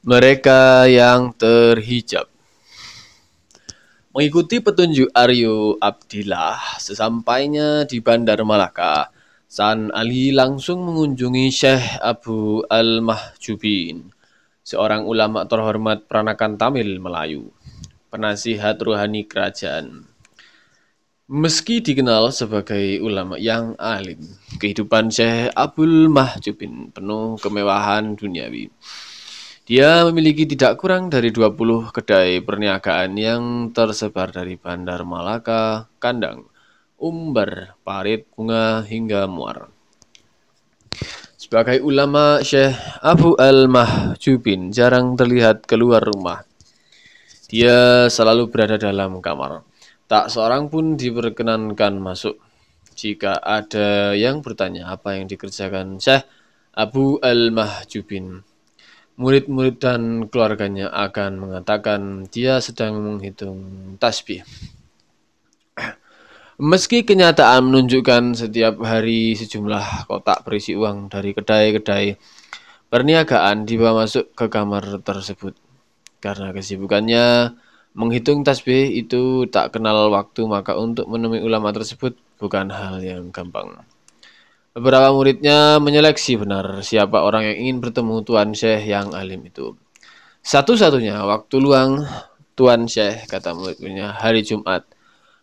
Mereka yang terhijab Mengikuti petunjuk Aryo Abdillah, sesampainya di Bandar Malaka, San Ali langsung mengunjungi Syekh Abu Al-Mahjubin, seorang ulama terhormat peranakan Tamil Melayu, penasihat rohani kerajaan. Meski dikenal sebagai ulama yang alim, kehidupan Syekh Abdul Mahjubin penuh kemewahan duniawi. Dia memiliki tidak kurang dari 20 kedai perniagaan yang tersebar dari Bandar Malaka, Kandang, Umbar, Parit, Bunga, hingga Muar. Sebagai ulama, Syekh Abu Al-Mahjubin jarang terlihat keluar rumah. Dia selalu berada dalam kamar. Tak seorang pun diperkenankan masuk. Jika ada yang bertanya apa yang dikerjakan Syekh Abu Al-Mahjubin, murid-murid dan keluarganya akan mengatakan dia sedang menghitung tasbih. Meski kenyataan menunjukkan setiap hari sejumlah kotak berisi uang dari kedai-kedai perniagaan dibawa masuk ke kamar tersebut. Karena kesibukannya, Menghitung tasbih itu tak kenal waktu, maka untuk menemui ulama tersebut bukan hal yang gampang. Beberapa muridnya menyeleksi benar siapa orang yang ingin bertemu Tuan Syekh yang alim itu. Satu-satunya waktu luang Tuan Syekh, kata muridnya, hari Jumat.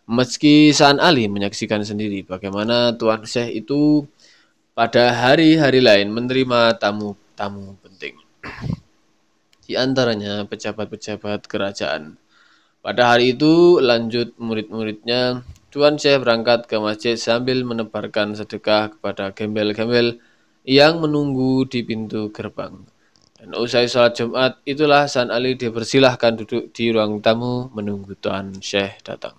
Meski San Ali menyaksikan sendiri bagaimana Tuan Syekh itu pada hari-hari lain menerima tamu-tamu penting. Di antaranya pejabat-pejabat kerajaan. Pada hari itu, lanjut murid-muridnya, Tuan Syekh berangkat ke masjid sambil menebarkan sedekah kepada gembel-gembel yang menunggu di pintu gerbang. Dan usai sholat Jumat, itulah San Ali dipersilahkan duduk di ruang tamu menunggu Tuan Syekh datang.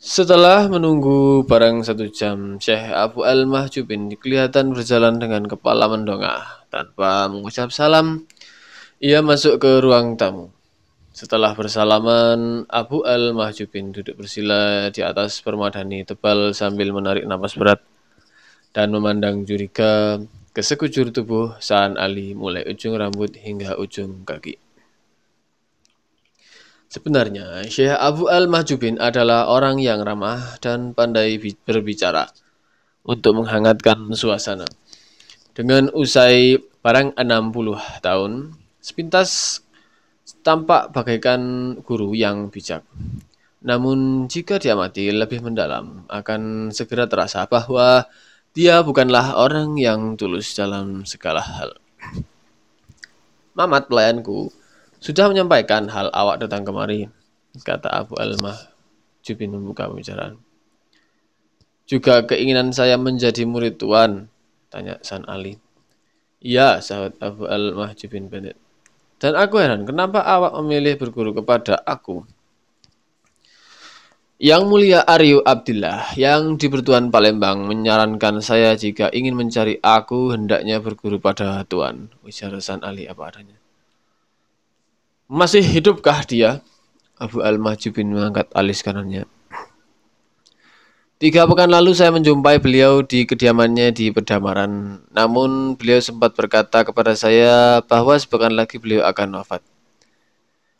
Setelah menunggu barang satu jam, Syekh Abu Al-Mahjubin kelihatan berjalan dengan kepala mendongah. Tanpa mengucap salam, ia masuk ke ruang tamu. Setelah bersalaman, Abu Al-Mahjubin duduk bersila di atas permadani tebal sambil menarik napas berat dan memandang juriga ke sekujur tubuh Saan Ali mulai ujung rambut hingga ujung kaki. Sebenarnya, Syekh Abu Al-Mahjubin adalah orang yang ramah dan pandai berbicara untuk menghangatkan suasana. Dengan usai barang 60 tahun, sepintas tampak bagaikan guru yang bijak. Namun jika diamati lebih mendalam, akan segera terasa bahwa dia bukanlah orang yang tulus dalam segala hal. Mamat pelayanku sudah menyampaikan hal awak datang kemari, kata Abu Almah Jubin membuka pembicaraan. Juga keinginan saya menjadi murid tuan, tanya San Ali. Iya, sahabat Abu Almah Jubin Bennett. Dan aku heran, kenapa awak memilih berguru kepada aku? Yang mulia Aryo Abdillah yang di Bertuan Palembang menyarankan saya jika ingin mencari aku hendaknya berguru pada Tuan. Ujar San Ali apa adanya. Masih hidupkah dia? Abu Al-Mahjubin mengangkat alis kanannya. Tiga pekan lalu saya menjumpai beliau di kediamannya di Pedamaran. Namun beliau sempat berkata kepada saya bahwa sepekan lagi beliau akan wafat.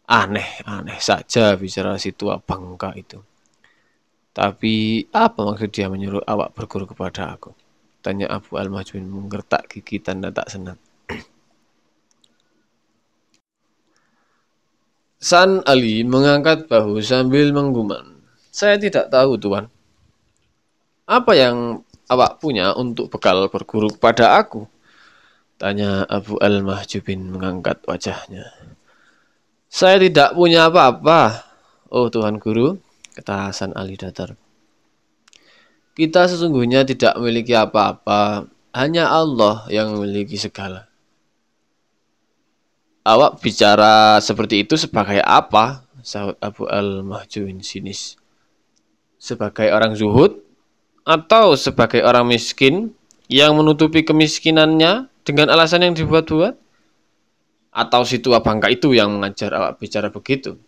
Aneh, aneh saja bicara si tua bangka itu. Tapi apa maksud dia menyuruh awak berguru kepada aku? Tanya Abu Al-Majun menggertak gigi tanda tak senang. San Ali mengangkat bahu sambil mengguman. Saya tidak tahu, Tuan. Apa yang awak punya untuk bekal berguru kepada aku? Tanya Abu Al-Mahjubin mengangkat wajahnya. Saya tidak punya apa-apa. Oh Tuhan Guru, kata Hasan Ali datar. Kita sesungguhnya tidak memiliki apa-apa, hanya Allah yang memiliki segala. Awak bicara seperti itu sebagai apa? Sahut Abu Al-Mahjubin sinis. Sebagai orang zuhud? Atau sebagai orang miskin yang menutupi kemiskinannya dengan alasan yang dibuat-buat? Atau si tua bangka itu yang mengajar awak bicara begitu?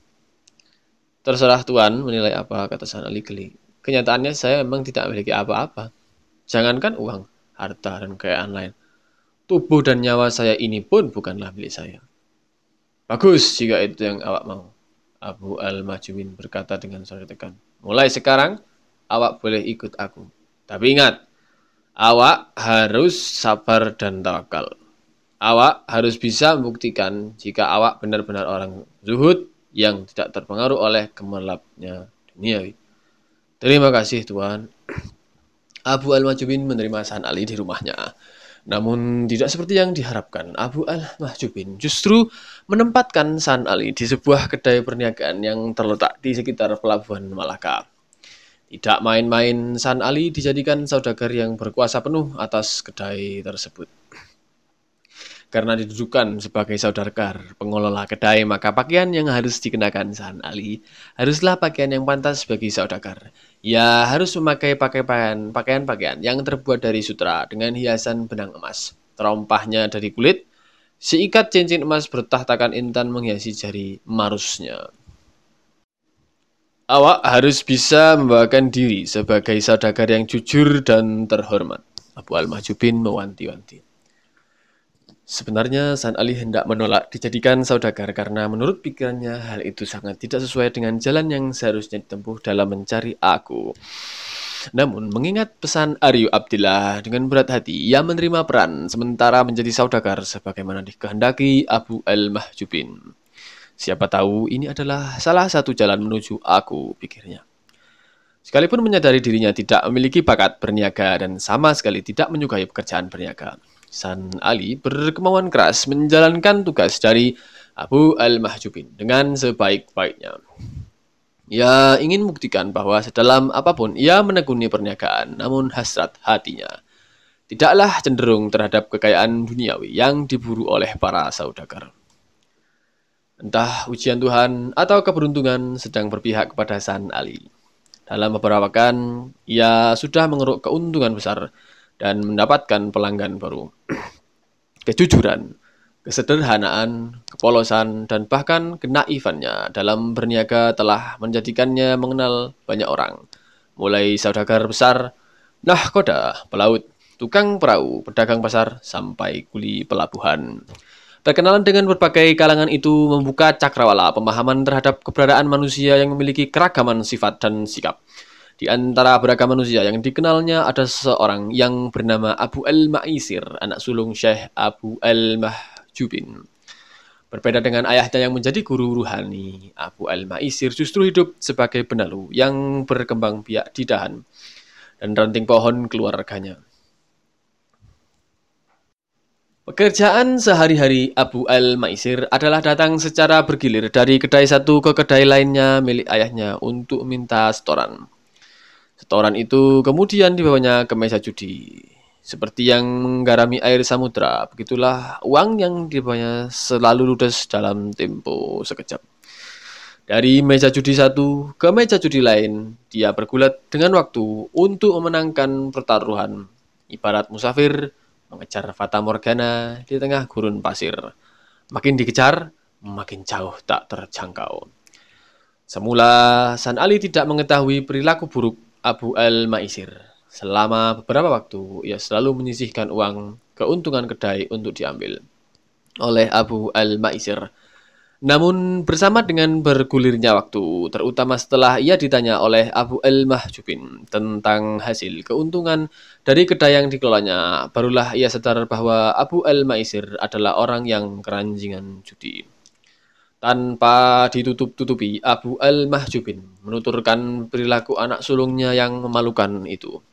Terserah Tuhan menilai apa, kata Ali geli. Kenyataannya saya memang tidak memiliki apa-apa. Jangankan uang, harta, dan kekayaan lain. Tubuh dan nyawa saya ini pun bukanlah milik saya. Bagus jika itu yang awak mau. Abu Al-Majubin berkata dengan suara tekan. Mulai sekarang, awak boleh ikut aku. Tapi ingat, awak harus sabar dan tawakal. Awak harus bisa membuktikan jika awak benar-benar orang zuhud yang tidak terpengaruh oleh gemerlapnya dunia. Terima kasih Tuhan. Abu Al-Majubin menerima San Ali di rumahnya. Namun tidak seperti yang diharapkan, Abu Al-Mahjubin justru menempatkan San Ali di sebuah kedai perniagaan yang terletak di sekitar pelabuhan Malaka. Tidak main-main, San Ali dijadikan saudagar yang berkuasa penuh atas kedai tersebut. Karena didudukan sebagai saudagar pengelola kedai, maka pakaian yang harus dikenakan San Ali haruslah pakaian yang pantas bagi saudagar. Ia harus memakai pakaian pakaian yang terbuat dari sutra dengan hiasan benang emas. Terompahnya dari kulit, seikat cincin emas bertahtakan intan menghiasi jari marusnya. Awak harus bisa membawakan diri sebagai saudagar yang jujur dan terhormat. Abu Al-Mahjubin mewanti-wanti. Sebenarnya San Ali hendak menolak dijadikan saudagar karena menurut pikirannya hal itu sangat tidak sesuai dengan jalan yang seharusnya ditempuh dalam mencari aku. Namun mengingat pesan Aryu Abdillah dengan berat hati, ia menerima peran sementara menjadi saudagar sebagaimana dikehendaki Abu Al-Mahjubin. Siapa tahu ini adalah salah satu jalan menuju aku, pikirnya. Sekalipun menyadari dirinya tidak memiliki bakat berniaga dan sama sekali tidak menyukai pekerjaan berniaga. San Ali berkemauan keras menjalankan tugas dari Abu Al-Mahjubin dengan sebaik-baiknya. Ia ingin membuktikan bahwa sedalam apa pun ia menekuni perniagaan, namun hasrat hatinya tidaklah cenderung terhadap kekayaan duniawi yang diburu oleh para saudagar. Entah ujian Tuhan atau keberuntungan sedang berpihak kepada San Ali. Dalam beberapa pekan, ia sudah mengeruk keuntungan besar dan mendapatkan pelanggan baru. Kejujuran, kesederhanaan, kepolosan, dan bahkan kenaifannya dalam berniaga telah menjadikannya mengenal banyak orang, mulai saudagar besar, nahkoda, pelaut, tukang perahu, pedagang pasar, sampai kuli pelabuhan. Perkenalan dengan berbagai kalangan itu membuka cakrawala pemahaman terhadap keberadaan manusia yang memiliki keragaman sifat dan sikap. Di antara beragam manusia yang dikenalnya ada seseorang yang bernama Abu Al-Ma'isir, anak sulung Syekh Abu Al-Mahjubin. Berbeda dengan ayahnya yang menjadi guru ruhani, Abu Al-Ma'isir justru hidup sebagai benalu yang berkembang biak di dahan dan ranting pohon keluarganya. Pekerjaan sehari-hari Abu Al-Maisir adalah datang secara bergilir dari kedai satu ke kedai lainnya milik ayahnya untuk minta setoran. Setoran itu kemudian dibawanya ke meja judi. Seperti yang menggarami air samudra, begitulah uang yang dibawanya selalu ludes dalam tempo sekejap. Dari meja judi satu ke meja judi lain, dia bergulat dengan waktu untuk memenangkan pertaruhan. Ibarat musafir mengejar fata morgana di tengah gurun pasir. Makin dikejar, makin jauh tak terjangkau. Semula, San Ali tidak mengetahui perilaku buruk Abu Al-Maisir. Selama beberapa waktu, ia selalu menyisihkan uang keuntungan kedai untuk diambil oleh Abu Al-Maisir. Namun bersama dengan bergulirnya waktu, terutama setelah ia ditanya oleh Abu Al-Mahjubin tentang hasil keuntungan dari kedai yang dikelolanya, barulah ia sadar bahwa Abu Al-Maisir adalah orang yang keranjingan judi. Tanpa ditutup-tutupi, Abu Al-Mahjubin menuturkan perilaku anak sulungnya yang memalukan itu.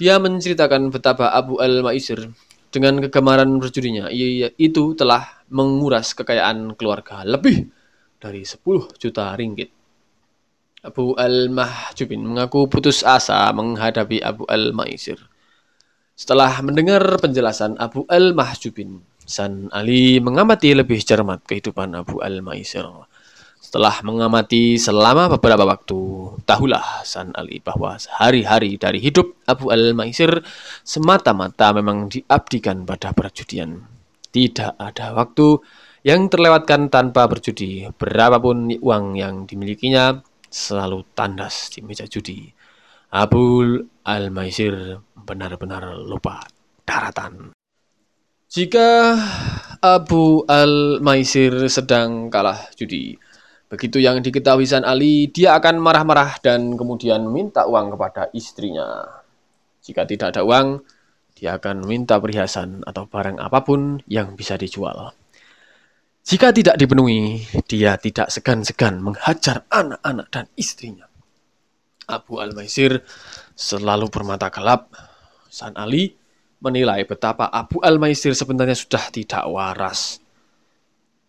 Dia menceritakan betapa Abu Al-Maisir dengan kegemaran berjudinya itu telah menguras kekayaan keluarga lebih dari 10 juta ringgit. Abu Al-Mahjubin mengaku putus asa menghadapi Abu Al-Maisir. Setelah mendengar penjelasan Abu Al-Mahjubin, San Ali mengamati lebih cermat kehidupan Abu Al-Maisir. Setelah mengamati selama beberapa waktu, tahulah San Ali bahwa sehari-hari dari hidup Abu Al-Maisir semata-mata memang diabdikan pada perjudian. Tidak ada waktu yang terlewatkan tanpa berjudi. Berapapun uang yang dimilikinya selalu tandas di meja judi. Abu Al-Maisir benar-benar lupa daratan. Jika Abu Al-Maisir sedang kalah judi, begitu yang diketahui San Ali, dia akan marah-marah dan kemudian minta uang kepada istrinya. Jika tidak ada uang, dia akan minta perhiasan atau barang apa pun yang bisa dijual. Jika tidak dipenuhi, dia tidak segan-segan menghajar anak-anak dan istrinya. Abu Al-Maisir selalu bermata gelap. San Ali menilai betapa Abu Al-Maisir sebenarnya sudah tidak waras.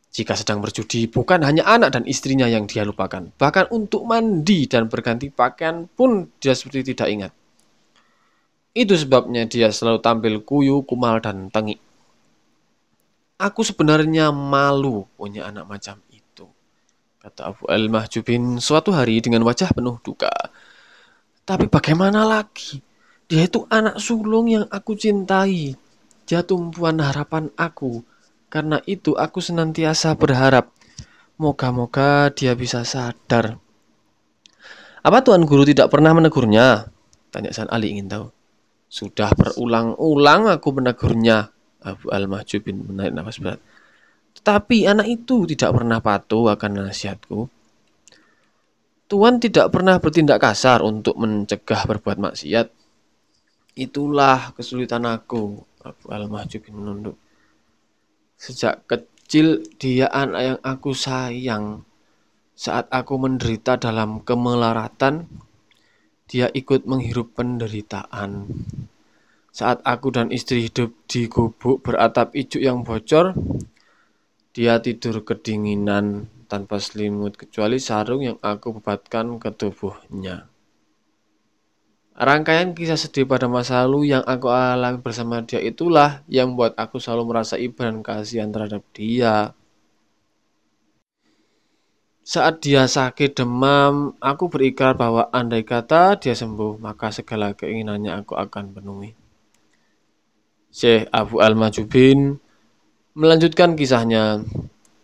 Jika sedang berjudi, bukan hanya anak dan istrinya yang dia lupakan. Bahkan untuk mandi dan berganti pakaian pun dia seperti tidak ingat. Itu sebabnya dia selalu tampil kuyu, kumal, dan tengik. Aku sebenarnya malu punya anak macam itu, kata Abu Al-Mahjubin suatu hari dengan wajah penuh duka. Tapi bagaimana lagi? Dia itu anak sulung yang aku cintai. Tumpuan harapan aku. Karena itu aku senantiasa berharap. Moga-moga dia bisa sadar. Apa Tuan Guru tidak pernah menegurnya? Tanya San Ali ingin tahu. Sudah berulang-ulang aku menegurnya. Abu Al-Mahjubin menarik nafas berat. Tetapi anak itu tidak pernah patuh akan nasihatku. Tuhan tidak pernah bertindak kasar untuk mencegah berbuat maksiat. Itulah kesulitan aku, Abu Al-Mahjubin menunduk. Sejak kecil dia anak yang aku sayang. Saat aku menderita dalam kemelaratan, dia ikut menghirup penderitaan. Saat aku dan istri hidup di gubuk beratap ijuk yang bocor, dia tidur kedinginan tanpa selimut kecuali sarung yang aku bebatkan ke tubuhnya. Rangkaian kisah sedih pada masa lalu yang aku alami bersama dia itulah yang membuat aku selalu merasa iba dan kasihan terhadap dia. Saat dia sakit demam, aku berikrar bahwa andai kata dia sembuh, maka segala keinginannya aku akan penuhi. Syekh Abu Al-Majubin melanjutkan kisahnya.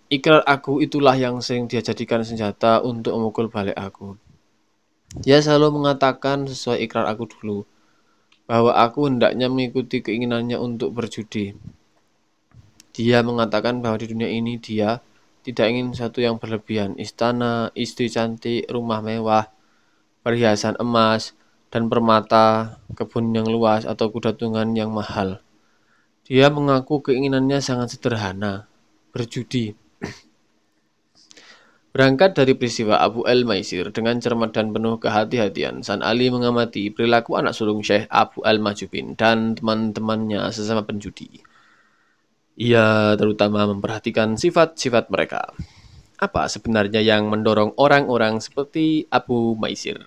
Ikrar aku itulah yang sering dia jadikan senjata untuk memukul balik aku. Dia selalu mengatakan sesuai ikrar aku dulu, bahwa aku hendaknya mengikuti keinginannya untuk berjudi. Dia mengatakan bahwa di dunia ini dia tidak ingin satu yang berlebihan, istana, istri cantik, rumah mewah, perhiasan emas, dan permata, kebun yang luas, atau kuda tunggangan yang mahal. Dia mengaku keinginannya sangat sederhana, berjudi, Berangkat dari peristiwa Abu Al-Maisir dengan cermat dan penuh kehati-hatian, San Ali mengamati perilaku anak sulung Syekh Abu Al-Majubin dan teman-temannya sesama penjudi. Ia terutama memperhatikan sifat-sifat mereka. Apa sebenarnya yang mendorong orang-orang seperti Abu Maisir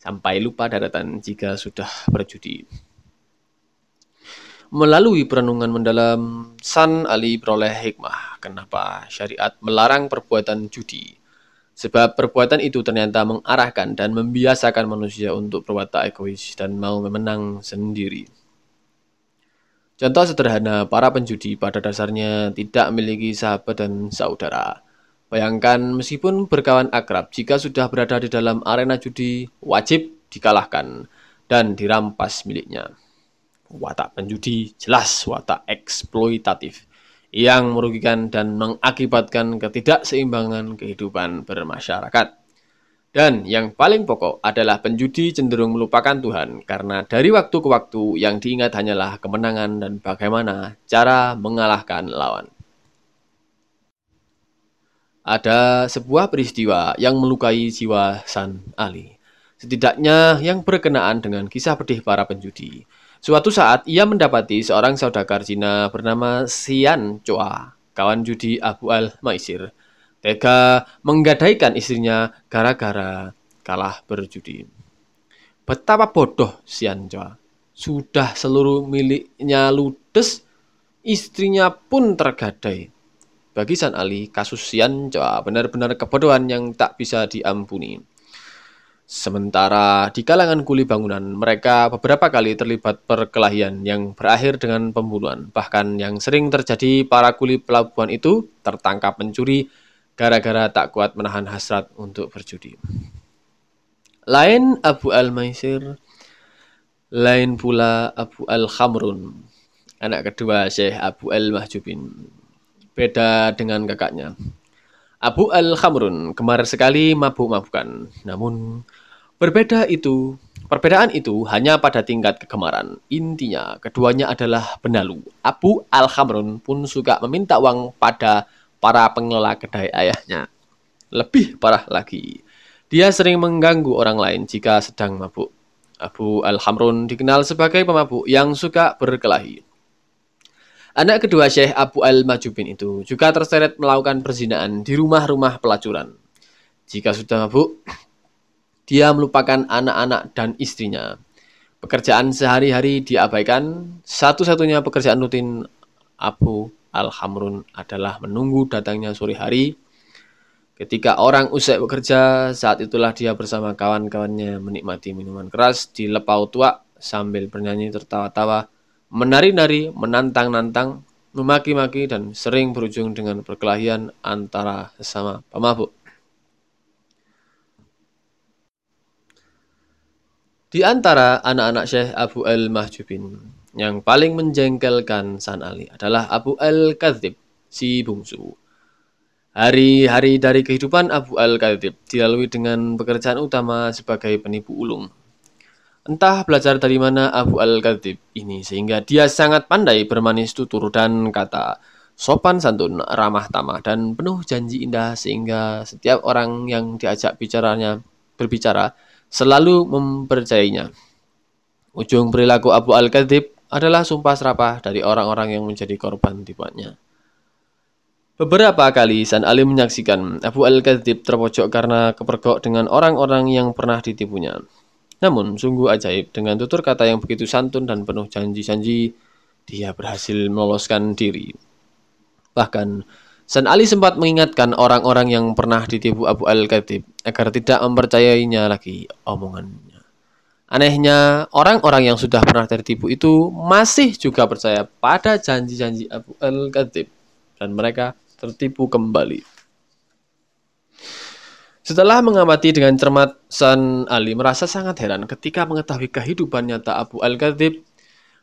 sampai lupa daratan jika sudah berjudi? Melalui perenungan mendalam, San Ali beroleh hikmah kenapa syariat melarang perbuatan judi. Sebab perbuatan itu ternyata mengarahkan dan membiasakan manusia untuk berwatak egois dan mau memenang sendiri. Contoh sederhana, para penjudi pada dasarnya tidak memiliki sahabat dan saudara. Bayangkan meskipun berkawan akrab, jika sudah berada di dalam arena judi, wajib dikalahkan dan dirampas miliknya. Watak penjudi jelas watak eksploitatif yang merugikan dan mengakibatkan ketidakseimbangan kehidupan bermasyarakat. Dan yang paling pokok adalah penjudi cenderung melupakan Tuhan karena dari waktu ke waktu yang diingat hanyalah kemenangan dan bagaimana cara mengalahkan lawan. Ada sebuah peristiwa yang melukai jiwa San Ali. Setidaknya yang berkenaan dengan kisah pedih para penjudi. Suatu saat ia mendapati seorang saudagar Cina bernama Xian Chua, kawan judi Abu Al-Maisir, tega menggadaikan istrinya gara-gara kalah berjudi. Betapa bodoh Xian Chua. Sudah seluruh miliknya ludes, istrinya pun tergadai. Bagi San Ali, kasus Xian Chua benar-benar kebodohan yang tak bisa diampuni. Sementara di kalangan kuli bangunan, mereka beberapa kali terlibat perkelahian yang berakhir dengan pembunuhan. Bahkan yang sering terjadi para kuli pelabuhan itu tertangkap mencuri gara-gara tak kuat menahan hasrat untuk berjudi. Lain Abu Al-Maisir, lain pula Abu Al-Khamrun. anak kedua Syekh Abu Al-Mahjubin. Beda dengan kakaknya. Abu Al-Khamrun gemar sekali mabuk-mabukan. Namun berbeda itu, perbedaan itu hanya pada tingkat kegemaran. Intinya, keduanya adalah benalu. Abu Al-Khamrun pun suka meminta uang pada para pengelola kedai ayahnya. Lebih parah lagi, dia sering mengganggu orang lain jika sedang mabuk. Abu Al-Hamrun dikenal sebagai pemabuk yang suka berkelahi. Anak kedua Syekh Abu Al-Majubin itu juga terseret melakukan perzinaan di rumah-rumah pelacuran. Jika sudah mabuk, dia melupakan anak-anak dan istrinya. Pekerjaan sehari-hari diabaikan. Satu-satunya pekerjaan rutin Abu Al-Hamrun adalah menunggu datangnya sore hari Ketika orang usai bekerja, saat itulah dia bersama kawan-kawannya menikmati minuman keras di lepau tua sambil bernyanyi tertawa-tawa, menari-nari, menantang-nantang, memaki-maki dan sering berujung dengan perkelahian antara sesama pemabuk. Di antara anak-anak Syekh Abu Al-Mahjubin, yang paling menjengkelkan San Ali adalah Abu Al-Kadzib, si bungsu Hari-hari dari kehidupan Abu Al-Khatib dilalui dengan pekerjaan utama sebagai penipu ulung. Entah belajar dari mana Abu Al-Khatib ini sehingga dia sangat pandai bermanis tutur dan kata, sopan santun, ramah tamah, dan penuh janji indah sehingga setiap orang yang diajak bicaranya berbicara selalu mempercayainya. Ujung perilaku Abu Al-Khatib adalah sumpah serapah dari orang-orang yang menjadi korban tipuannya. Beberapa kali San Ali menyaksikan Abu Al-Kadzib terpojok karena kepergok dengan orang-orang yang pernah ditipunya. Namun, sungguh ajaib, dengan tutur kata yang begitu santun dan penuh janji-janji, dia berhasil meloloskan diri. Bahkan, San Ali sempat mengingatkan orang-orang yang pernah ditipu Abu Al-Kadzib agar tidak mempercayainya lagi omongannya. Anehnya, orang-orang yang sudah pernah tertipu itu masih juga percaya pada janji-janji Abu Al-Kadzib dan mereka tertipu kembali. Setelah mengamati dengan cermat, San Ali merasa sangat heran ketika mengetahui kehidupan nyata Abu Al-Ghazib.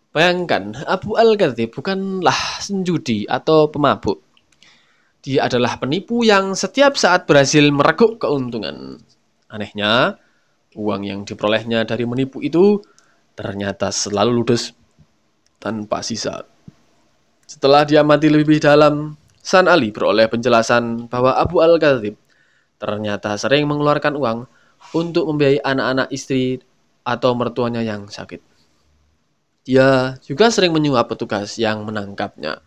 Bayangkan, Abu Al-Ghazib bukanlah senjudi atau pemabuk. Dia adalah penipu yang setiap saat berhasil mereguk keuntungan. Anehnya, uang yang diperolehnya dari menipu itu ternyata selalu ludes tanpa sisa. Setelah dia mati lebih dalam, San Ali beroleh penjelasan bahwa Abu Al-Ghazib ternyata sering mengeluarkan uang untuk membiayai anak-anak istri atau mertuanya yang sakit. Dia juga sering menyuap petugas yang menangkapnya.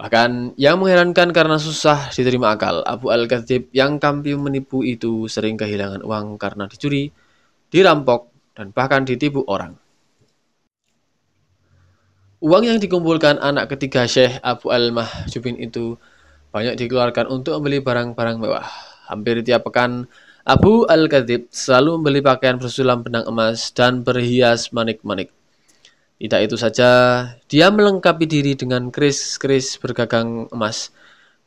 Bahkan yang mengherankan karena susah diterima akal, Abu Al-Ghazib yang kampiu menipu itu sering kehilangan uang karena dicuri, dirampok, dan bahkan ditipu orang. Uang yang dikumpulkan anak ketiga Syekh Abu Al-Mahjubin itu banyak dikeluarkan untuk membeli barang-barang mewah. Hampir tiap pekan, Abu Al-Khatib selalu membeli pakaian bersulam benang emas dan berhias manik-manik. Tidak itu saja, dia melengkapi diri dengan keris-keris bergagang emas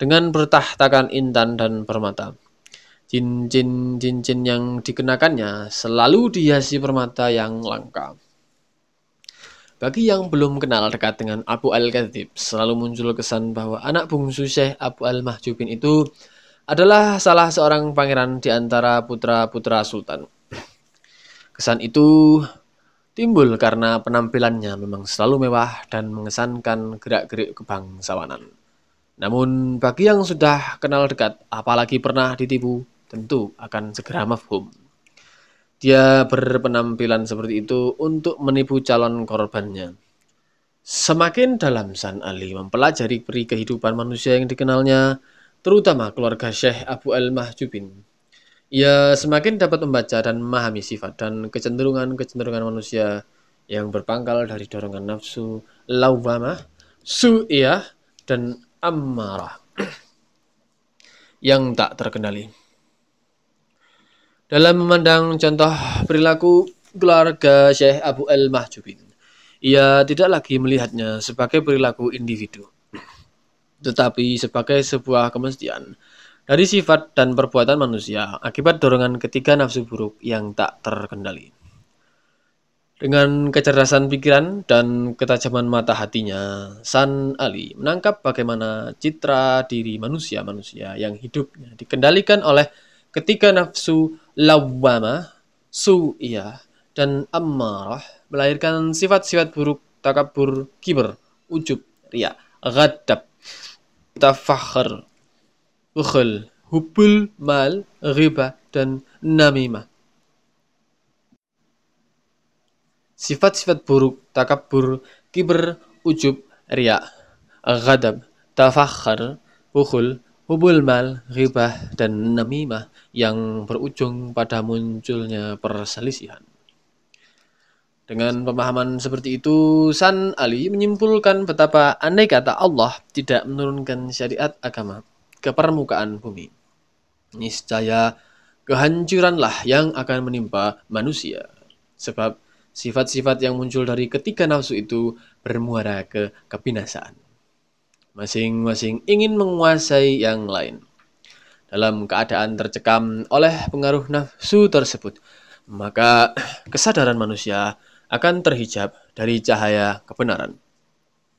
dengan bertahtakan intan dan permata. Cincin-cincin yang dikenakannya selalu dihiasi permata yang langka. Bagi yang belum kenal dekat dengan Abu Al-Khatib, selalu muncul kesan bahwa anak bungsu Syekh Abu Al-Mahjubin itu adalah salah seorang pangeran di antara putra-putra sultan. Kesan itu timbul karena penampilannya memang selalu mewah dan mengesankan gerak-gerik kebangsawanan. Namun bagi yang sudah kenal dekat, apalagi pernah ditipu, tentu akan segera mafhum. Dia berpenampilan seperti itu untuk menipu calon korbannya. Semakin dalam San Ali mempelajari peri kehidupan manusia yang dikenalnya, terutama keluarga Syekh Abu Al-Mahjubin. Ia semakin dapat membaca dan memahami sifat dan kecenderungan-kecenderungan manusia yang berpangkal dari dorongan nafsu, lawamah, su'iyah, dan amarah yang tak terkendali. Dalam memandang contoh perilaku keluarga Syekh Abu Al-Mahjubin, ia tidak lagi melihatnya sebagai perilaku individu, tetapi sebagai sebuah kemestian dari sifat dan perbuatan manusia akibat dorongan ketiga nafsu buruk yang tak terkendali. Dengan kecerdasan pikiran dan ketajaman mata hatinya, San Ali menangkap bagaimana citra diri manusia-manusia yang hidupnya dikendalikan oleh ketika nafsu lawamah, su'iyah, dan ammarah melahirkan sifat-sifat buruk takabur, kiber, ujub, ria, ghadab, tafakhir, bukhul, hubul, mal, riba, dan namimah. Sifat-sifat buruk, takabur, kiber, ujub, ria, ghadab, tafakhar, bukhul, hubul mal, ribah, dan namimah yang berujung pada munculnya perselisihan. Dengan pemahaman seperti itu, San Ali menyimpulkan betapa andai kata Allah tidak menurunkan syariat agama ke permukaan bumi. Niscaya kehancuranlah yang akan menimpa manusia. Sebab Sifat-sifat yang muncul dari ketiga nafsu itu bermuara ke kebinasaan. Masing-masing ingin menguasai yang lain. Dalam keadaan tercekam oleh pengaruh nafsu tersebut, maka kesadaran manusia akan terhijab dari cahaya kebenaran.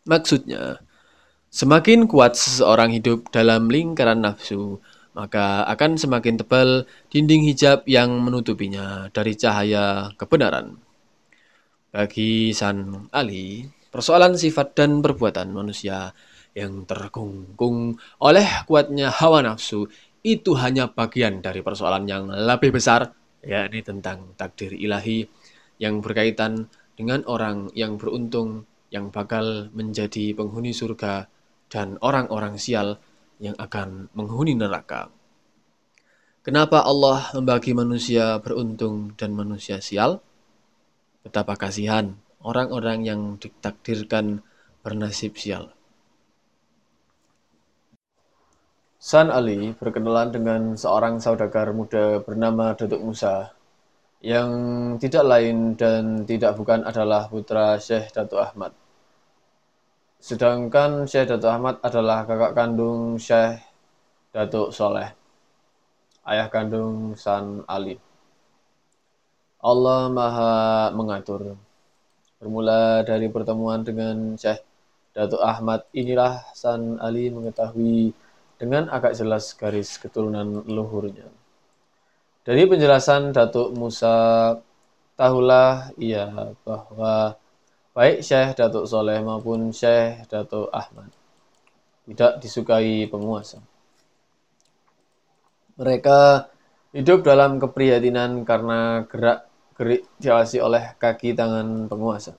Maksudnya, semakin kuat seseorang hidup dalam lingkaran nafsu, maka akan semakin tebal dinding hijab yang menutupinya dari cahaya kebenaran. Bagi San Ali, persoalan sifat dan perbuatan manusia yang terkungkung oleh kuatnya hawa nafsu itu hanya bagian dari persoalan yang lebih besar, yakni tentang takdir ilahi yang berkaitan dengan orang yang beruntung yang bakal menjadi penghuni surga dan orang-orang sial yang akan menghuni neraka. Kenapa Allah membagi manusia beruntung dan manusia sial? Betapa kasihan orang-orang yang ditakdirkan bernasib sial. San Ali berkenalan dengan seorang saudagar muda bernama Datuk Musa yang tidak lain dan tidak bukan adalah putra Syekh Datuk Ahmad. Sedangkan Syekh Datuk Ahmad adalah kakak kandung Syekh Datuk Soleh, ayah kandung San Ali. Allah Maha mengatur. Bermula dari pertemuan dengan Syekh Datuk Ahmad, inilah San Ali mengetahui dengan agak jelas garis keturunan leluhurnya. Dari penjelasan Datuk Musa, tahulah ia bahwa baik Syekh Datuk Soleh maupun Syekh Datuk Ahmad tidak disukai penguasa. Mereka hidup dalam keprihatinan karena gerak gerik diawasi oleh kaki tangan penguasa.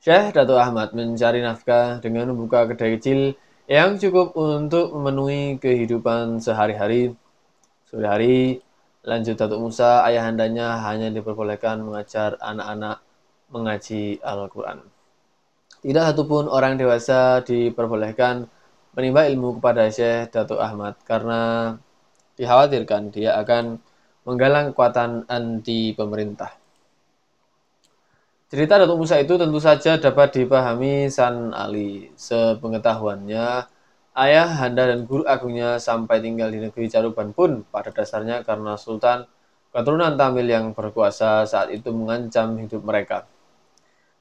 Syekh Datuk Ahmad mencari nafkah dengan membuka kedai kecil yang cukup untuk memenuhi kehidupan sehari-hari. Sore hari, lanjut Datuk Musa, ayahandanya hanya diperbolehkan mengajar anak-anak mengaji Al-Quran. Tidak satupun orang dewasa diperbolehkan menimba ilmu kepada Syekh Datuk Ahmad karena dikhawatirkan dia akan menggalang kekuatan anti pemerintah. Cerita Datuk Musa itu tentu saja dapat dipahami San Ali. Sepengetahuannya, ayah, handa, dan guru agungnya sampai tinggal di negeri Caruban pun pada dasarnya karena Sultan keturunan Tamil yang berkuasa saat itu mengancam hidup mereka.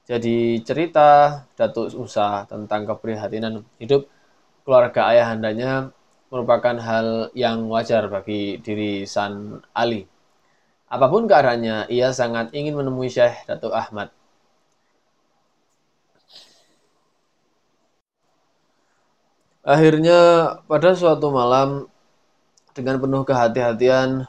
Jadi cerita Datuk Musa tentang keprihatinan hidup keluarga ayah handanya merupakan hal yang wajar bagi diri San Ali. Apa pun keadaannya, ia sangat ingin menemui Syekh Datuk Ahmad. Akhirnya, pada suatu malam, dengan penuh kehati-hatian,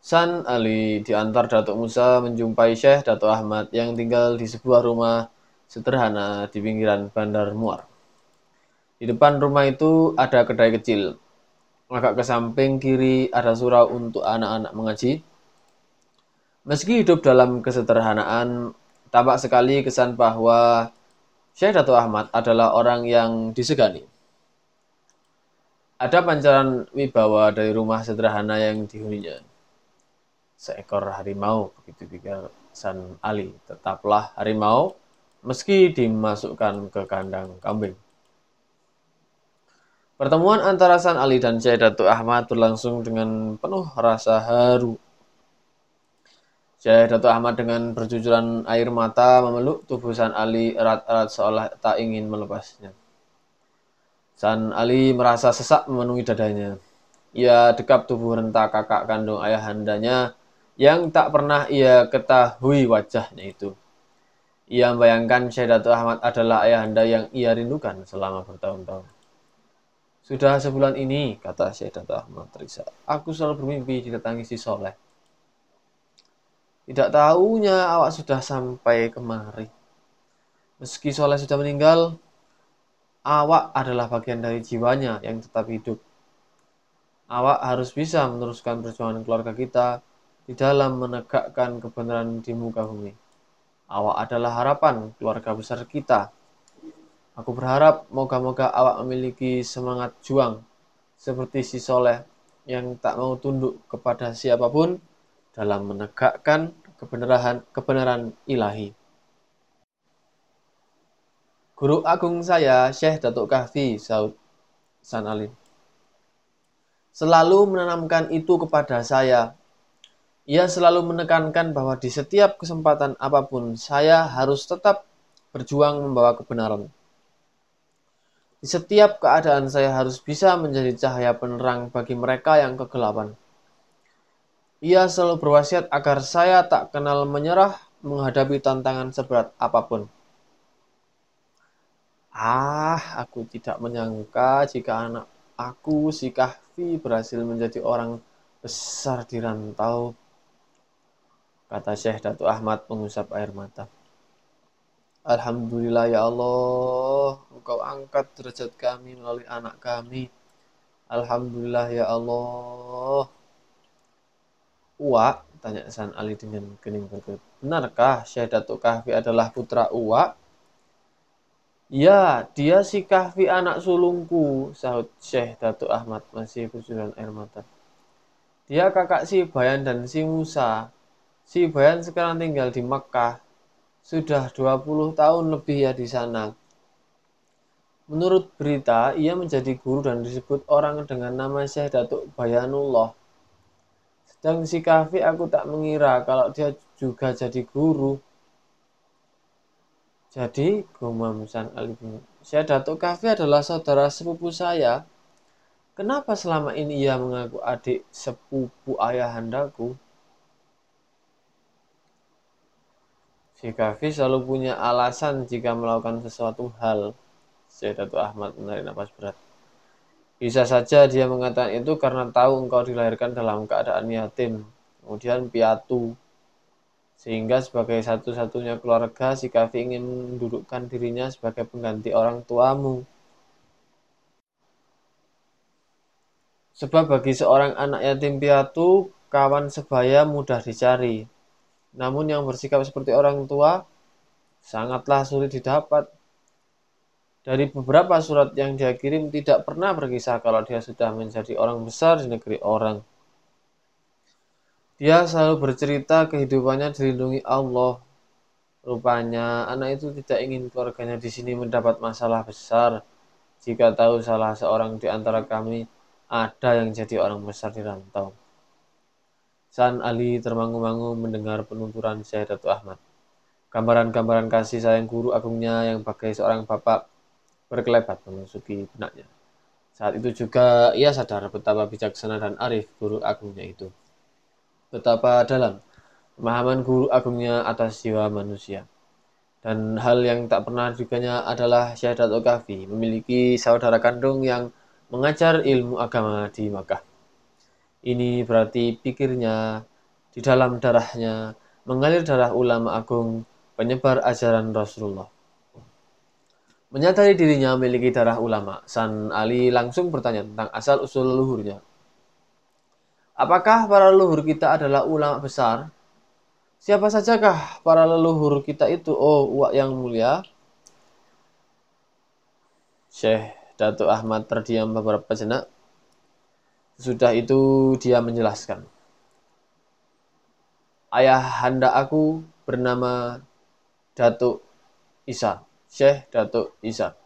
San Ali diantar Datuk Musa menjumpai Syekh Datuk Ahmad yang tinggal di sebuah rumah sederhana di pinggiran Bandar Muar. Di depan rumah itu ada kedai kecil agak ke samping kiri ada surau untuk anak-anak mengaji. Meski hidup dalam kesederhanaan, tampak sekali kesan bahwa Syekh Dato Ahmad adalah orang yang disegani. Ada pancaran wibawa dari rumah sederhana yang dihuninya. Seekor harimau, begitu pikir San Ali. Tetaplah harimau, meski dimasukkan ke kandang kambing. Pertemuan antara San Ali dan Syekh Datuk Ahmad berlangsung dengan penuh rasa haru. Syekh Datuk Ahmad dengan berjujuran air mata memeluk tubuh San Ali erat-erat seolah tak ingin melepasnya. San Ali merasa sesak memenuhi dadanya. Ia dekap tubuh renta kakak kandung ayahandanya yang tak pernah ia ketahui wajahnya itu. Ia membayangkan Syekh Datuk Ahmad adalah ayahanda yang ia rindukan selama bertahun-tahun. Sudah sebulan ini, kata Syekh Datuk Ahmad Risa, aku selalu bermimpi didatangi si Soleh. Tidak tahunya awak sudah sampai kemari. Meski Soleh sudah meninggal, awak adalah bagian dari jiwanya yang tetap hidup. Awak harus bisa meneruskan perjuangan keluarga kita di dalam menegakkan kebenaran di muka bumi. Awak adalah harapan keluarga besar kita. Aku berharap moga-moga awak memiliki semangat juang seperti si Soleh yang tak mau tunduk kepada siapa pun dalam menegakkan kebenaran kebenaran ilahi. Guru agung saya, Syekh Datuk Kahfi, Saud San Alim. Selalu menanamkan itu kepada saya. Ia selalu menekankan bahwa di setiap kesempatan apa pun, saya harus tetap berjuang membawa kebenaran. Di setiap keadaan saya harus bisa menjadi cahaya penerang bagi mereka yang kegelapan. Ia selalu berwasiat agar saya tak kenal menyerah menghadapi tantangan seberat apa pun. Ah, aku tidak menyangka jika anak aku, si Kahfi, berhasil menjadi orang besar di rantau. Kata Syekh Datuk Ahmad mengusap air mata. Alhamdulillah ya Allah, Engkau angkat derajat kami melalui anak kami. Alhamdulillah ya Allah. Uwa, tanya San Ali dengan kening berkerut. Benarkah Syekh Datuk Kahfi adalah putra Uwa? Ya, dia si Kahfi anak sulungku, sahut Syekh Datuk Ahmad masih kucuran air mata. Dia kakak si Bayan dan si Musa. Si Bayan sekarang tinggal di Mekah. Sudah 20 tahun lebih ya di sana. Menurut berita, ia menjadi guru dan disebut orang dengan nama Syekh Datuk Bayanullah. Dan si Kafi aku tak mengira kalau dia juga jadi guru. Jadi, gumam San Ali Saya Datuk Kafi adalah saudara sepupu saya. Kenapa selama ini ia mengaku adik sepupu ayahandaku? Si Kafi selalu punya alasan jika melakukan sesuatu hal. Saya Datuk Ahmad menarik nafas berat. Bisa saja dia mengatakan itu karena tahu engkau dilahirkan dalam keadaan yatim, kemudian piatu. Sehingga sebagai satu-satunya keluarga, si Kafi ingin mendudukkan dirinya sebagai pengganti orang tuamu. Sebab bagi seorang anak yatim piatu, kawan sebaya mudah dicari. Namun yang bersikap seperti orang tua, sangatlah sulit didapat. Dari beberapa surat yang dia kirim tidak pernah berkisah kalau dia sudah menjadi orang besar di negeri orang. Dia selalu bercerita kehidupannya dilindungi Allah. Rupanya anak itu tidak ingin keluarganya di sini mendapat masalah besar. Jika tahu salah seorang di antara kami ada yang jadi orang besar di rantau. San Ali termangu-mangu mendengar penuturan Syekh Datuk Ahmad. Gambaran-gambaran kasih sayang guru agungnya yang bagai seorang bapak berkelebat memasuki benaknya. Saat itu juga ia sadar betapa bijaksana dan arif guru agungnya itu. Betapa dalam pemahaman guru agungnya atas jiwa manusia. Dan hal yang tak pernah duganya adalah Syahadat Okafi memiliki saudara kandung yang mengajar ilmu agama di Makkah. Ini berarti pikirnya di dalam darahnya mengalir darah ulama agung penyebar ajaran Rasulullah. Menyadari dirinya memiliki darah ulama, San Ali langsung bertanya tentang asal-usul leluhurnya. Apakah para leluhur kita adalah ulama besar? Siapa sajakah para leluhur kita itu? Oh, uak yang mulia. Syekh Datuk Ahmad terdiam beberapa jenak. Sudah itu dia menjelaskan. Ayah handa aku bernama Datuk Isa. Syekh Datuk Isa.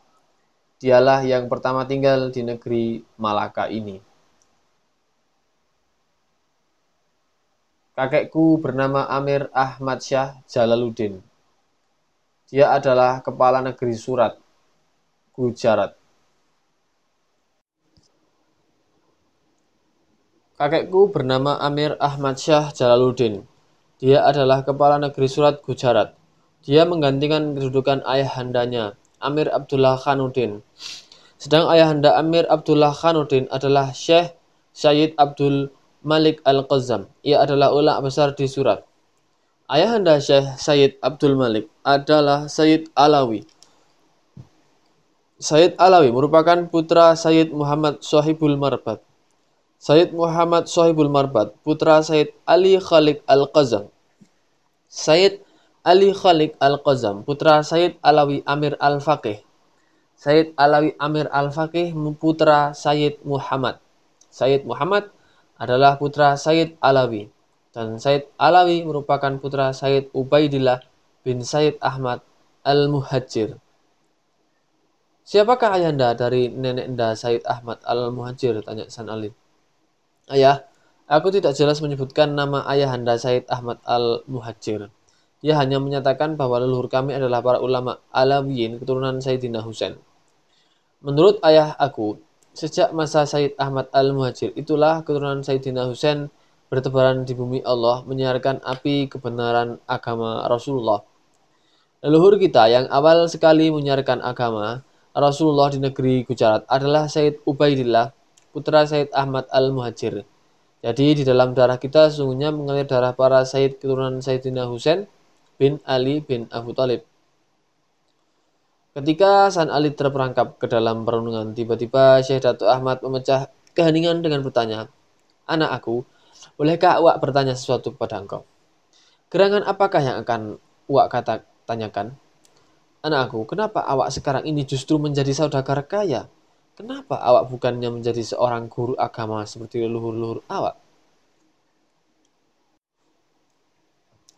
Dialah yang pertama tinggal di negeri Malaka ini. Kakekku bernama Amir Ahmad Syah Jalaluddin. Dia adalah kepala negeri Surat, Gujarat. Kakekku bernama Amir Ahmad Syah Jalaluddin. Dia adalah kepala negeri Surat, Gujarat. Dia menggantikan kedudukan ayahandanya, Amir Abdullah Khanuddin. Sedang ayahanda Amir Abdullah Khanuddin adalah Syekh Syed Abdul Malik Al-Qazzam. Ia adalah ulama besar di Surat. Ayahanda Syekh Sayyid Abdul Malik adalah Sayyid Alawi. Sayyid Alawi merupakan putra Sayyid Muhammad Sohibul Marbat. Sayyid Muhammad Sohibul Marbat, putra Sayyid Ali Khalik Al-Qazzam. Sayyid Ali Khalik Al-Qazzam, putra Sayyid Alawi Amir Al-Faqih. Sayyid Alawi Amir Al-Faqih, putra Sayyid Muhammad. Sayyid Muhammad adalah putra Said Alawi dan Said Alawi merupakan putra Said Ubaidillah bin Said Ahmad Al-Muhajir. Siapakah ayahanda dari nenek anda Said Ahmad Al-Muhajir? Tanya San Ali. Ayah, aku tidak jelas menyebutkan nama ayahanda Said Ahmad Al-Muhajir. Dia hanya menyatakan bahwa leluhur kami adalah para ulama Alawiyin keturunan Sayyidina Husain. Menurut ayah aku, Sejak masa Said Ahmad Al-Muhajir, itulah keturunan Sayyidina Husain bertebaran di bumi Allah menyiarkan api kebenaran agama Rasulullah. Leluhur kita yang awal sekali menyiarkan agama Rasulullah di negeri Gujarat adalah Said Ubaidillah, putra Said Ahmad Al-Muhajir. Jadi di dalam darah kita sesungguhnya mengalir darah para Said keturunan Sayyidina Husain bin Ali bin Abu Talib. Ketika San Ali terperangkap ke dalam perenungan, tiba-tiba Syekh Datuk Ahmad memecah keheningan dengan bertanya, Anak aku, bolehkah awak bertanya sesuatu kepada engkau? Gerangan apakah yang akan awak kata tanyakan? Anak aku, kenapa awak sekarang ini justru menjadi saudagar kaya? Kenapa awak bukannya menjadi seorang guru agama seperti leluhur-leluhur awak?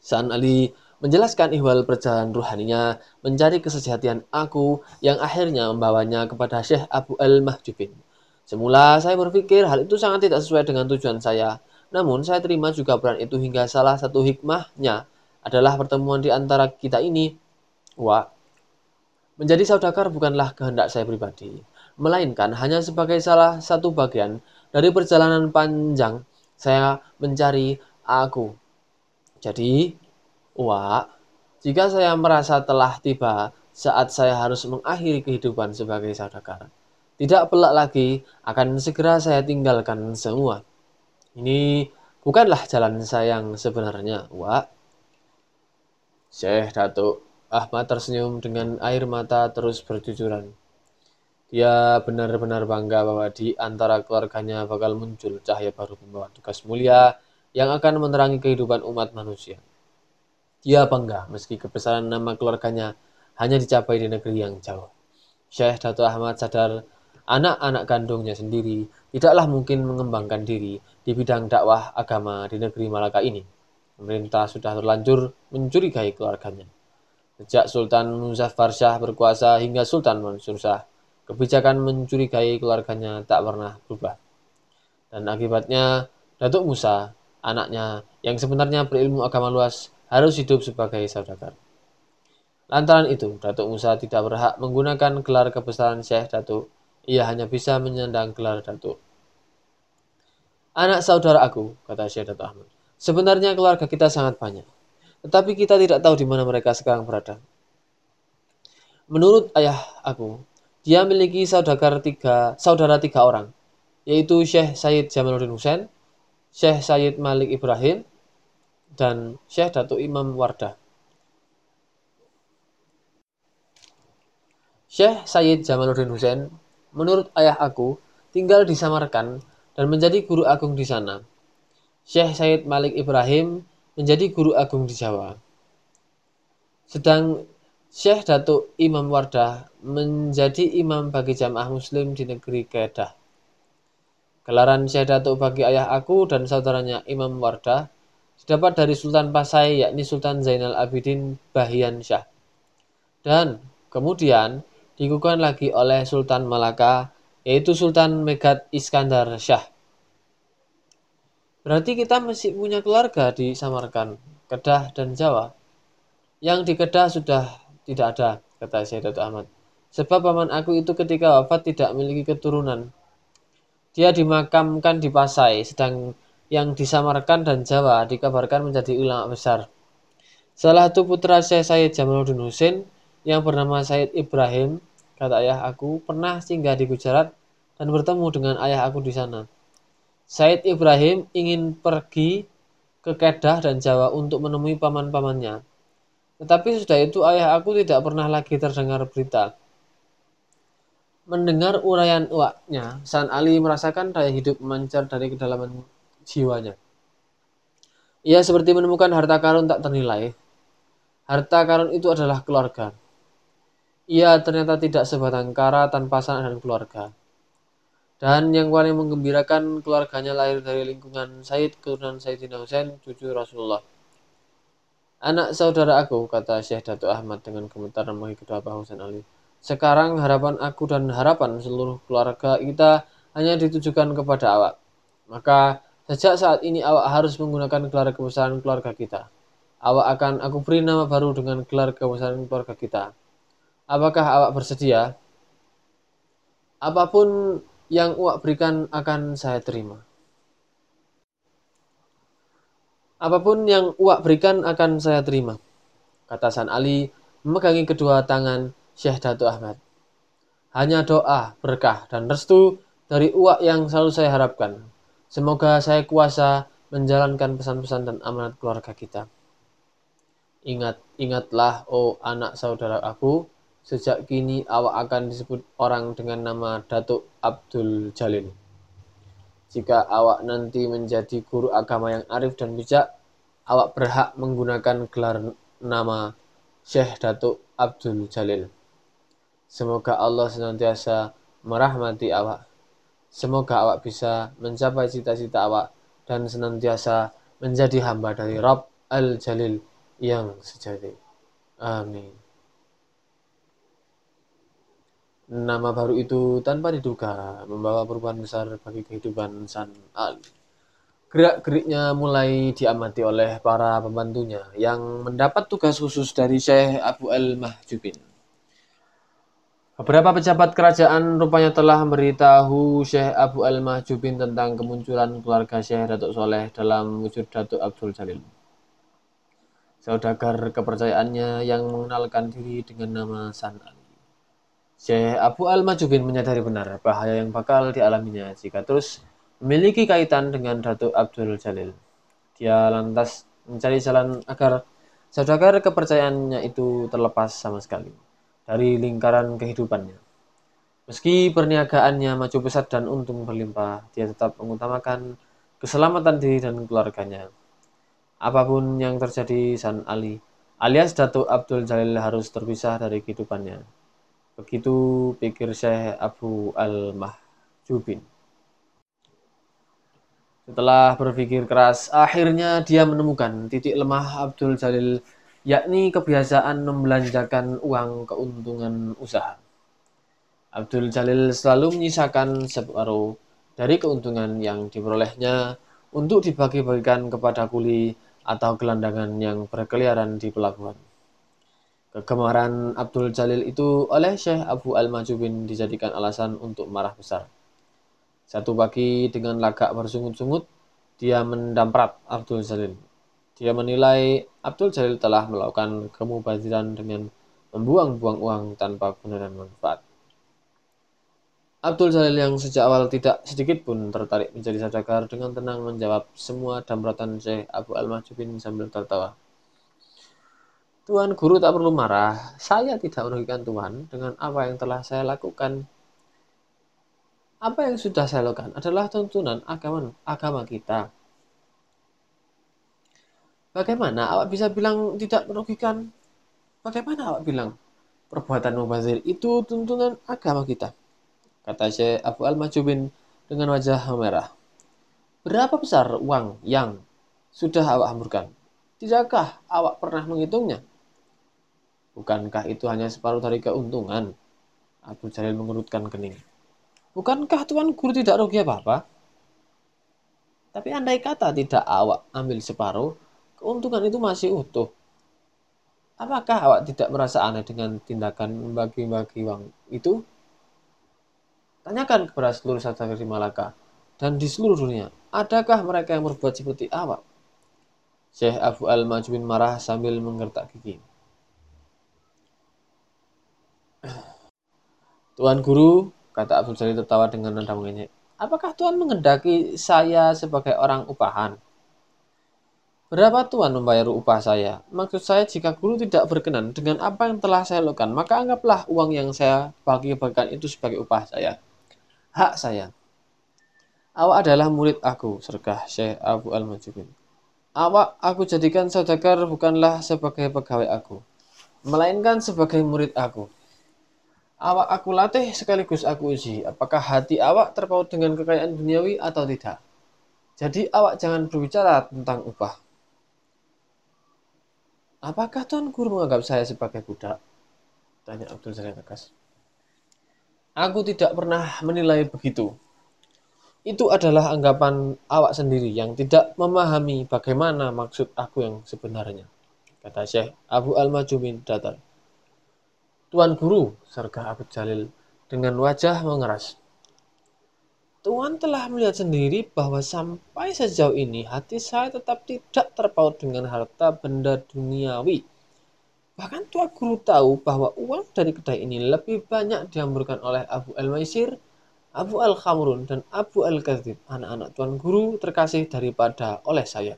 San Ali menjelaskan ihwal perjalanan ruhaninya mencari kesejatian aku yang akhirnya membawanya kepada Syekh Abu Al-Mahjubin. Semula saya berpikir hal itu sangat tidak sesuai dengan tujuan saya, namun saya terima juga peran itu hingga salah satu hikmahnya adalah pertemuan di antara kita ini. Wah, menjadi saudagar bukanlah kehendak saya pribadi, melainkan hanya sebagai salah satu bagian dari perjalanan panjang saya mencari aku. Jadi, Wah, jika saya merasa telah tiba saat saya harus mengakhiri kehidupan sebagai saudagar, tidak pelak lagi akan segera saya tinggalkan semua. Ini bukanlah jalan saya yang sebenarnya, Wah. Syekh Datuk Ahmad tersenyum dengan air mata terus berjujuran. Dia benar-benar bangga bahwa di antara keluarganya bakal muncul cahaya baru membawa tugas mulia yang akan menerangi kehidupan umat manusia. Dia bangga meski kebesaran nama keluarganya hanya dicapai di negeri yang jauh. Syekh Dato Ahmad sadar anak-anak kandungnya sendiri tidaklah mungkin mengembangkan diri di bidang dakwah agama di negeri Malaka ini. Pemerintah sudah terlanjur mencurigai keluarganya. Sejak Sultan Muzaffar Shah berkuasa hingga Sultan Mansur Shah, kebijakan mencurigai keluarganya tak pernah berubah. Dan akibatnya, Datuk Musa, anaknya yang sebenarnya berilmu agama luas, harus hidup sebagai saudagar. Lantaran itu, Datuk Musa tidak berhak menggunakan gelar kebesaran Syekh Datuk. Ia hanya bisa menyandang gelar Datuk. Anak saudara aku, kata Syekh Datuk Ahmad. Sebenarnya keluarga kita sangat banyak. Tetapi kita tidak tahu di mana mereka sekarang berada. Menurut ayah aku, dia memiliki saudagar tiga, saudara tiga orang, yaitu Syekh Said Jamaluddin Hussein, Syekh Said Malik Ibrahim, dan Syekh Datuk Imam Wardah. Syekh Sayyid Jamaluddin Hussein, menurut ayah aku, tinggal di Samarkand dan menjadi guru agung di sana. Syekh Sayyid Malik Ibrahim menjadi guru agung di Jawa. Sedang Syekh Datuk Imam Wardah menjadi imam bagi jamaah muslim di negeri Kedah. Gelaran Syekh Datuk bagi ayah aku dan saudaranya Imam Wardah didapat dari Sultan Pasai yakni Sultan Zainal Abidin Bahian Syah. Dan kemudian dikukuhkan lagi oleh Sultan Malaka yaitu Sultan Megat Iskandar Syah. Berarti kita masih punya keluarga di Samarkand, Kedah, dan Jawa. Yang di Kedah sudah tidak ada, kata Datuk Ahmad. Sebab paman aku itu ketika wafat tidak memiliki keturunan. Dia dimakamkan di Pasai, sedang yang di Samarkand dan Jawa dikabarkan menjadi ulama besar. Salah satu putra Syekh Said Jamaluddin Husin yang bernama Said Ibrahim, kata ayah aku, pernah singgah di Gujarat dan bertemu dengan ayah aku di sana. Said Ibrahim ingin pergi ke Kedah dan Jawa untuk menemui paman-pamannya. Tetapi sudah itu ayah aku tidak pernah lagi terdengar berita. Mendengar uraian uaknya, San Ali merasakan daya hidup memancar dari kedalaman jiwanya. Ia seperti menemukan harta karun tak ternilai. Harta karun itu adalah keluarga. Ia ternyata tidak sebatang kara tanpa sanak dan keluarga. Dan yang paling menggembirakan keluarganya lahir dari lingkungan Said keturunan Sayyidina Husain, cucu Rasulullah. Anak saudara aku, kata Syekh Datuk Ahmad dengan gemetar memanggil kedua Pak Husain Ali. Sekarang harapan aku dan harapan seluruh keluarga kita hanya ditujukan kepada awak. Maka sejak saat ini awak harus menggunakan gelar kebesaran keluarga kita. Awak akan aku beri nama baru dengan gelar kebesaran keluarga kita. Apakah awak bersedia? Apa pun yang awak berikan akan saya terima. Apa pun yang Uak berikan akan saya terima, kata San Ali memegangi kedua tangan Syekh Datuk Ahmad. Hanya doa, berkah, dan restu dari Uak yang selalu saya harapkan. Semoga saya kuasa menjalankan pesan-pesan dan amanat keluarga kita. Ingat, ingatlah, oh anak saudara aku, sejak kini awak akan disebut orang dengan nama Datuk Abdul Jalil. Jika awak nanti menjadi guru agama yang arif dan bijak, awak berhak menggunakan gelar nama Syekh Datuk Abdul Jalil. Semoga Allah senantiasa merahmati awak. Semoga awak bisa mencapai cita-cita awak dan senantiasa menjadi hamba dari Rabb Al-Jalil yang sejati. Amin. Nama baru itu tanpa diduga membawa perubahan besar bagi kehidupan San Ali. Gerak-geriknya mulai diamati oleh para pembantunya yang mendapat tugas khusus dari Syekh Abu Al-Mahjubin. Beberapa pejabat kerajaan rupanya telah memberitahu Syekh Abu Al-Mahjubin tentang kemunculan keluarga Syekh Datuk Soleh dalam wujud Datuk Abdul Jalil. Saudagar kepercayaannya yang mengenalkan diri dengan nama San Ali. Syekh Abu Al-Majubin menyadari benar bahaya yang bakal dialaminya jika terus memiliki kaitan dengan Datuk Abdul Jalil. Dia lantas mencari jalan agar saudagar kepercayaannya itu terlepas sama sekali dari lingkaran kehidupannya. Meski perniagaannya maju pesat dan untung berlimpah, dia tetap mengutamakan keselamatan diri dan keluarganya. Apa pun yang terjadi, San Ali alias Datuk Abdul Jalil harus terpisah dari kehidupannya. Begitu pikir Syekh Abu Al-Mahjubin. Setelah berpikir keras, akhirnya dia menemukan titik lemah Abdul Jalil, yakni kebiasaan membelanjakan uang keuntungan usaha. Abdul Jalil selalu menyisakan separuh dari keuntungan yang diperolehnya untuk dibagi-bagikan kepada kuli atau gelandangan yang berkeliaran di pelabuhan. Kegemaran Abdul Jalil itu oleh Syekh Abu Al-Majubin dijadikan alasan untuk marah besar. Satu pagi dengan lagak bersungut-sungut, dia mendamprat Abdul Jalil. Dia menilai Abdul Jalil telah melakukan kemubaziran dengan membuang-buang uang tanpa guna dan manfaat. Abdul Jalil yang sejak awal tidak sedikit pun tertarik menjadi sadagar dengan tenang menjawab semua damratan Syekh Abu Al-Mahjubin sambil tertawa. Tuan guru tak perlu marah. Saya tidak merugikan Tuhan dengan apa yang telah saya lakukan. Apa yang sudah saya lakukan adalah tuntunan agama, agama kita. Bagaimana awak bisa bilang tidak merugikan? Bagaimana awak bilang perbuatan mubazir itu tuntunan agama kita? Kata Syekh Abu Al-Majubin dengan wajah merah. Berapa besar uang yang sudah awak hamburkan? Tidakkah awak pernah menghitungnya? Bukankah itu hanya separuh dari keuntungan? Abu Jalil mengerutkan kening. Bukankah Tuan Guru tidak rugi apa-apa? Tapi andai kata tidak awak ambil separuh, keuntungan itu masih utuh. Apakah awak tidak merasa aneh dengan tindakan membagi-bagi uang itu? Tanyakan kepada seluruh saudagar di Malaka dan di seluruh dunia, adakah mereka yang berbuat seperti awak? Syekh Abu Al-Majbin marah sambil menggertak gigi. Tuan Guru, kata Abdul Jalil tertawa dengan nada mengejek. Apakah Tuhan mengendaki saya sebagai orang upahan? Berapa Tuhan membayar upah saya? Maksud saya jika guru tidak berkenan dengan apa yang telah saya lakukan, maka anggaplah uang yang saya bagi-bagikan itu sebagai upah saya. Hak saya. Awak adalah murid aku, sergah Syekh Abu Al-Majubin. Awak aku jadikan saudagar bukanlah sebagai pegawai aku, melainkan sebagai murid aku. Awak aku latih sekaligus aku uji, apakah hati awak terpaut dengan kekayaan duniawi atau tidak. Jadi awak jangan berbicara tentang upah. Apakah Tuan Guru menganggap saya sebagai budak? Tanya Abdul Jalil tegas. Aku tidak pernah menilai begitu. Itu adalah anggapan awak sendiri yang tidak memahami bagaimana maksud aku yang sebenarnya. Kata Syekh Abu Al-Majumin datar. Tuan Guru, sergah Abdul Jalil dengan wajah mengeras. Tuhan telah melihat sendiri bahwa sampai sejauh ini hati saya tetap tidak terpaut dengan harta benda duniawi. Bahkan Tuhan Guru tahu bahwa uang dari kedai ini lebih banyak dihamburkan oleh Abu Al-Maisir, Abu Al-Khamrun, dan Abu Al-Kadzib, anak-anak Tuan Guru terkasih daripada oleh saya.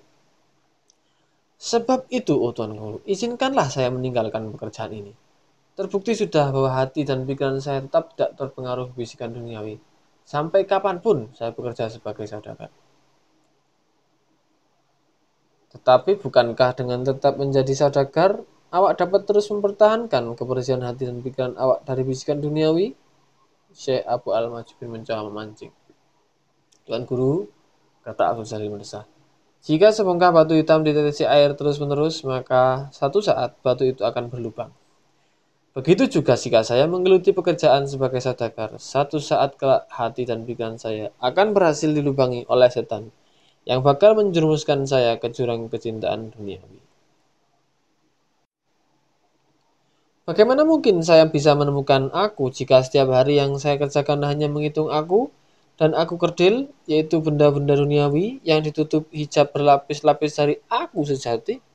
Sebab itu, oh Tuan Guru, izinkanlah saya meninggalkan pekerjaan ini. Terbukti sudah bahwa hati dan pikiran saya tetap tidak terpengaruh bisikan duniawi Sampai kapan pun saya bekerja sebagai saudagar. Tetapi bukankah dengan tetap menjadi saudagar, awak dapat terus mempertahankan kebersihan hati dan pikiran awak dari bisikan duniawi? Syekh Abu Al-Majubin mencoba memancing. Tuan Guru, kata Abu Salim mendesah, jika sebongkah batu hitam ditetesi air terus-menerus, maka satu saat batu itu akan berlubang. Begitu juga jika saya menggeluti pekerjaan sebagai saudagar, satu saat kelak hati dan pikiran saya akan berhasil dilubangi oleh setan yang bakal menjerumuskan saya ke jurang kecintaan duniawi. Bagaimana mungkin saya bisa menemukan aku jika setiap hari yang saya kerjakan hanya menghitung aku dan aku kerdil, yaitu benda-benda duniawi yang ditutup hijab berlapis-lapis dari aku sejati?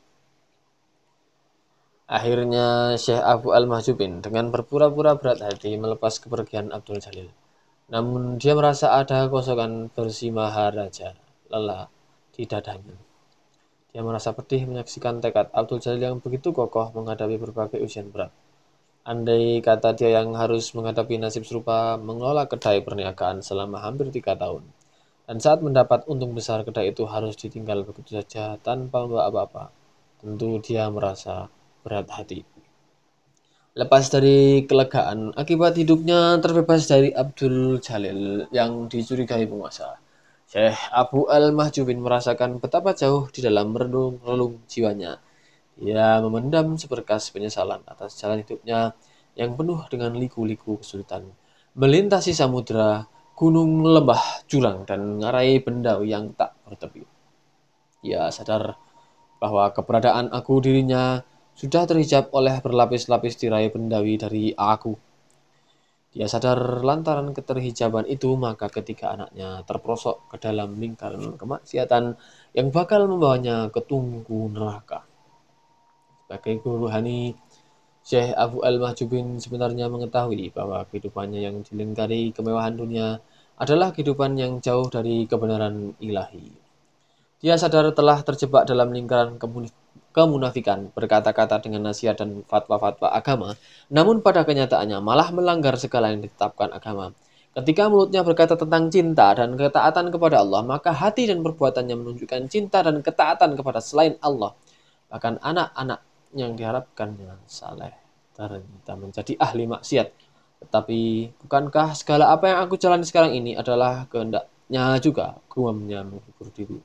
Akhirnya Syekh Abu Al-Mahjubin dengan berpura-pura berat hati melepas kepergian Abdul Jalil. Namun dia merasa ada kosongan bersih maharaja lelah di dadanya. Dia merasa pedih menyaksikan tekad Abdul Jalil yang begitu kokoh menghadapi berbagai ujian berat. Andai kata dia yang harus menghadapi nasib serupa mengelola kedai perniagaan selama hampir tiga tahun. Dan saat mendapat untung besar kedai itu harus ditinggal begitu saja tanpa membawa apa-apa. Tentu dia merasa berat hati. Lepas dari kelegaan akibat hidupnya terbebas dari Abdul Jalil yang dicurigai penguasa. Syekh Abu Al-Mahjubin merasakan betapa jauh di dalam relung-relung jiwanya. Ia memendam seberkas penyesalan atas jalan hidupnya yang penuh dengan liku-liku kesulitan. Melintasi samudera, gunung, lembah, jurang, dan ngarai benda yang tak bertepi. Ia sadar bahwa keberadaan aku dirinya sudah terhijab oleh berlapis-lapis tirai bendawi dari aku. Dia sadar lantaran keterhijaban itu, maka ketika anaknya terprosok ke dalam lingkaran kemaksiatan yang bakal membawanya ke tunggu neraka. Sebagai guru rohani, Syekh Abu Al-Mahjubin sebenarnya mengetahui bahwa kehidupannya yang dilingkari kemewahan dunia adalah kehidupan yang jauh dari kebenaran ilahi. Dia sadar telah terjebak dalam lingkaran kemunafikan, berkata-kata dengan nasihat dan fatwa-fatwa agama, namun pada kenyataannya malah melanggar segala yang ditetapkan agama. Ketika mulutnya berkata tentang cinta dan ketaatan kepada Allah, maka hati dan perbuatannya menunjukkan cinta dan ketaatan kepada selain Allah. Bahkan anak-anak yang diharapkannya saleh ternyata menjadi ahli maksiat. Tetapi bukankah segala apa yang aku jalani sekarang ini adalah kehendaknya juga? Guamnya menghibur diri.